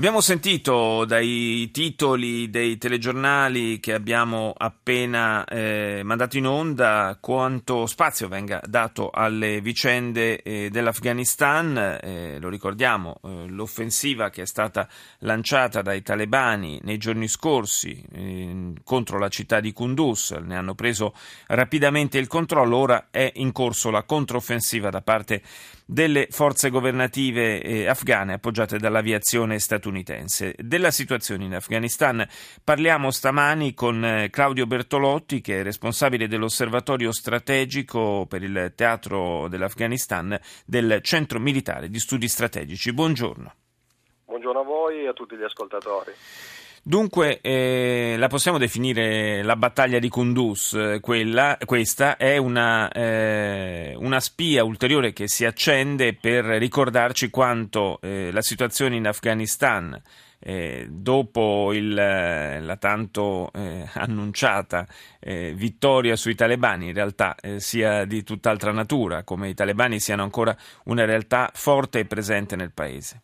Abbiamo sentito dai titoli dei telegiornali che abbiamo appena eh, mandato in onda quanto spazio venga dato alle vicende eh, dell'Afghanistan. Eh, lo ricordiamo, eh, l'offensiva che è stata lanciata dai talebani nei giorni scorsi eh, contro la città di Kunduz, ne hanno preso rapidamente il controllo, ora è in corso la controffensiva da parte delle forze governative eh, afghane appoggiate dall'aviazione statunitense. Della situazione in Afghanistan parliamo stamani con eh, Claudio Bertolotti, che è responsabile dell'osservatorio strategico per il teatro dell'Afghanistan del Centro Militare di Studi Strategici. Buongiorno. Buongiorno a voi e a tutti gli ascoltatori. Dunque, eh, la possiamo definire la battaglia di Kunduz, eh, quella, questa è una, eh, una, spia ulteriore che si accende per ricordarci quanto eh, la situazione in Afghanistan, eh, dopo il, la tanto eh, annunciata vittoria sui talebani, in realtà sia di tutt'altra natura, come i talebani siano ancora una realtà forte e presente nel paese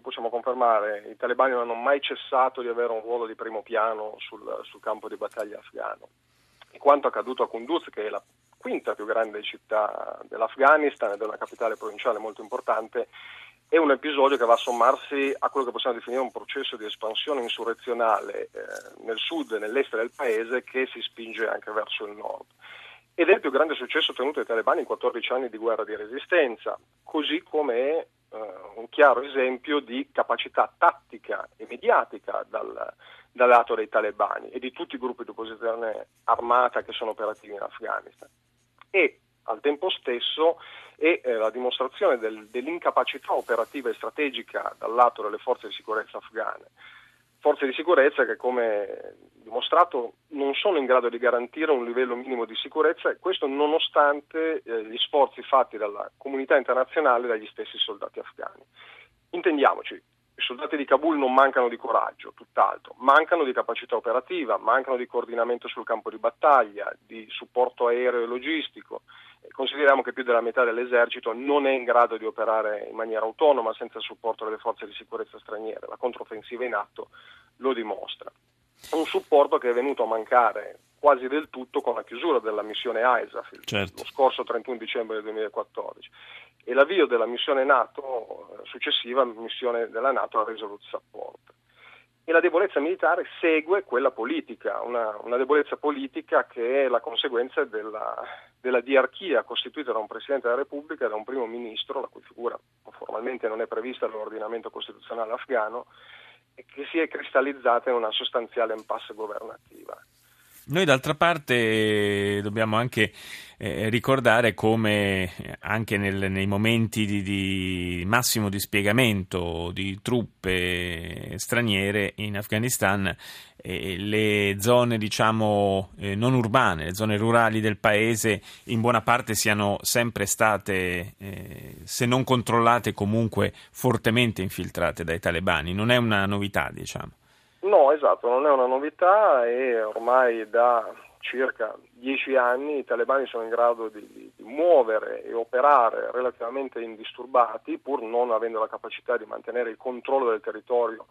possiamo confermare, i talebani non hanno mai cessato di avere un ruolo di primo piano sul, sul campo di battaglia afghano. E quanto accaduto a Kunduz, che è la quinta più grande città dell'Afghanistan ed è una capitale provinciale molto importante, è un episodio che va a sommarsi a quello che possiamo definire un processo di espansione insurrezionale eh, nel sud e nell'est del paese che si spinge anche verso il nord. Ed è il più grande successo ottenuto dai talebani in 14 anni di guerra di resistenza, così come è un chiaro esempio di capacità tattica e mediatica dal, dal lato dei talebani e di tutti i gruppi di opposizione armata che sono operativi in Afghanistan. E al tempo stesso è eh, la dimostrazione del, dell'incapacità operativa e strategica dal lato delle forze di sicurezza afghane forze di sicurezza che, come dimostrato, non sono in grado di garantire un livello minimo di sicurezza e questo nonostante eh, gli sforzi fatti dalla comunità internazionale e dagli stessi soldati afghani. Intendiamoci, i soldati di Kabul non mancano di coraggio, tutt'altro, mancano di capacità operativa, mancano di coordinamento sul campo di battaglia, di supporto aereo e logistico, Consideriamo che più della metà dell'esercito non è in grado di operare in maniera autonoma senza il supporto delle forze di sicurezza straniere. La controffensiva in atto lo dimostra. Un supporto che è venuto a mancare quasi del tutto con la chiusura della missione ISAF certo. lo scorso 31 dicembre 2014 e l'avvio della missione NATO, eh, successiva missione della NATO a Resolute Support e la debolezza militare segue quella politica, una, una debolezza politica che è la conseguenza della, della, diarchia costituita da un Presidente della Repubblica e da un Primo Ministro, la cui figura formalmente non è prevista dall'ordinamento costituzionale afghano, e che si è cristallizzata in una sostanziale impasse governativa. Noi d'altra parte dobbiamo anche eh, ricordare come anche nel, nei momenti di, di, massimo dispiegamento di truppe straniere in Afghanistan eh, le zone diciamo eh, non urbane, le zone rurali del paese in buona parte siano sempre state eh, se non controllate comunque fortemente infiltrate dai talebani, non è una novità diciamo. No, esatto, non è una novità e ormai da circa dieci anni i talebani sono in grado di, di, muovere e operare relativamente indisturbati, pur non avendo la capacità di mantenere il controllo del territorio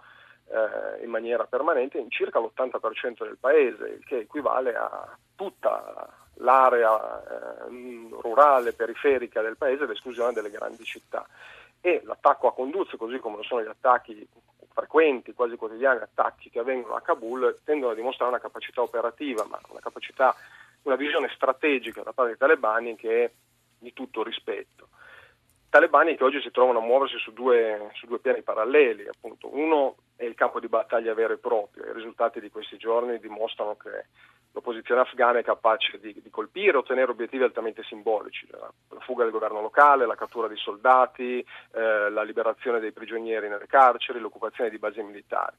eh, in maniera permanente, in circa l'80% del paese, il che equivale a tutta l'area eh, rurale, periferica del paese, ad esclusione delle grandi città. E l'attacco a Conduz, così come lo sono gli attacchi frequenti, quasi quotidiani attacchi che avvengono a Kabul tendono a dimostrare una capacità operativa, ma una capacità, una visione strategica da parte dei talebani che è di tutto rispetto. Talebani che oggi si trovano a muoversi su due, su due piani paralleli, appunto. uno è il campo di battaglia vero e proprio, i risultati di questi giorni dimostrano che l'opposizione afghana è capace di, di colpire o ottenere obiettivi altamente simbolici, la, la, fuga del governo locale, la cattura di soldati, eh, la liberazione dei prigionieri nelle carceri, l'occupazione di basi militari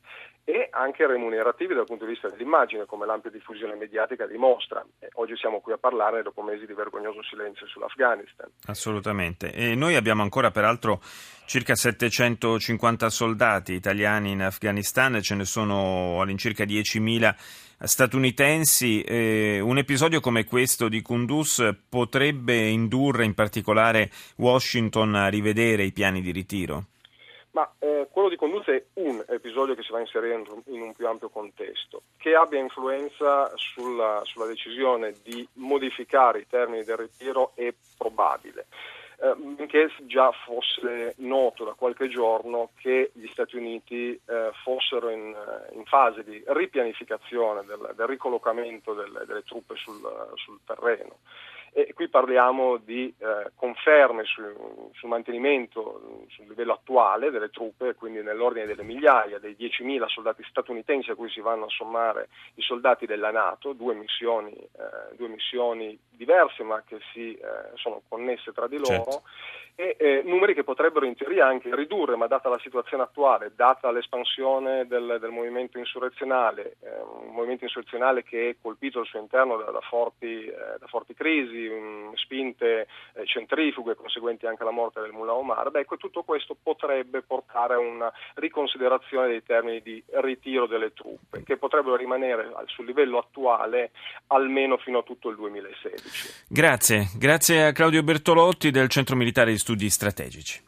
e anche remunerativi dal punto di vista dell'immagine, come l'ampia diffusione mediatica dimostra. Oggi siamo qui a parlarne dopo mesi di vergognoso silenzio sull'Afghanistan. Assolutamente. E noi abbiamo ancora peraltro circa 750 soldati italiani in Afghanistan, ce ne sono all'incirca 10.000 statunitensi. Eh, un episodio come questo di Kunduz potrebbe indurre in particolare Washington a rivedere i piani di ritiro? Ma eh, quello di Kunduz è un episodio che si va inserire in un più ampio contesto. Che abbia influenza sulla, sulla decisione di modificare i termini del ritiro è probabile benché eh, già fosse noto da qualche giorno che gli Stati Uniti eh, fossero in, in, fase di ripianificazione del, del ricollocamento delle, delle truppe sul, sul terreno. E qui parliamo di eh, conferme sul, sul, mantenimento sul livello attuale delle truppe, quindi nell'ordine delle migliaia, dei 10.000 soldati statunitensi a cui si vanno a sommare i soldati della Nato, due missioni, eh, due missioni diverse ma che si, eh, sono connesse tra di loro. Certo e eh, numeri che potrebbero in teoria anche ridurre, ma data la situazione attuale, data l'espansione del, del movimento insurrezionale, eh, un movimento insurrezionale che è colpito al suo interno da, da, forti, eh, da forti, crisi, um, spinte eh, centrifughe conseguenti anche alla morte del Mullah Omar, beh, ecco, tutto questo potrebbe portare a una riconsiderazione dei termini di ritiro delle truppe, che potrebbero rimanere sul livello attuale almeno fino a tutto il 2016. Grazie, grazie a Claudio Bertolotti del Centro Militare di Studi Strategici.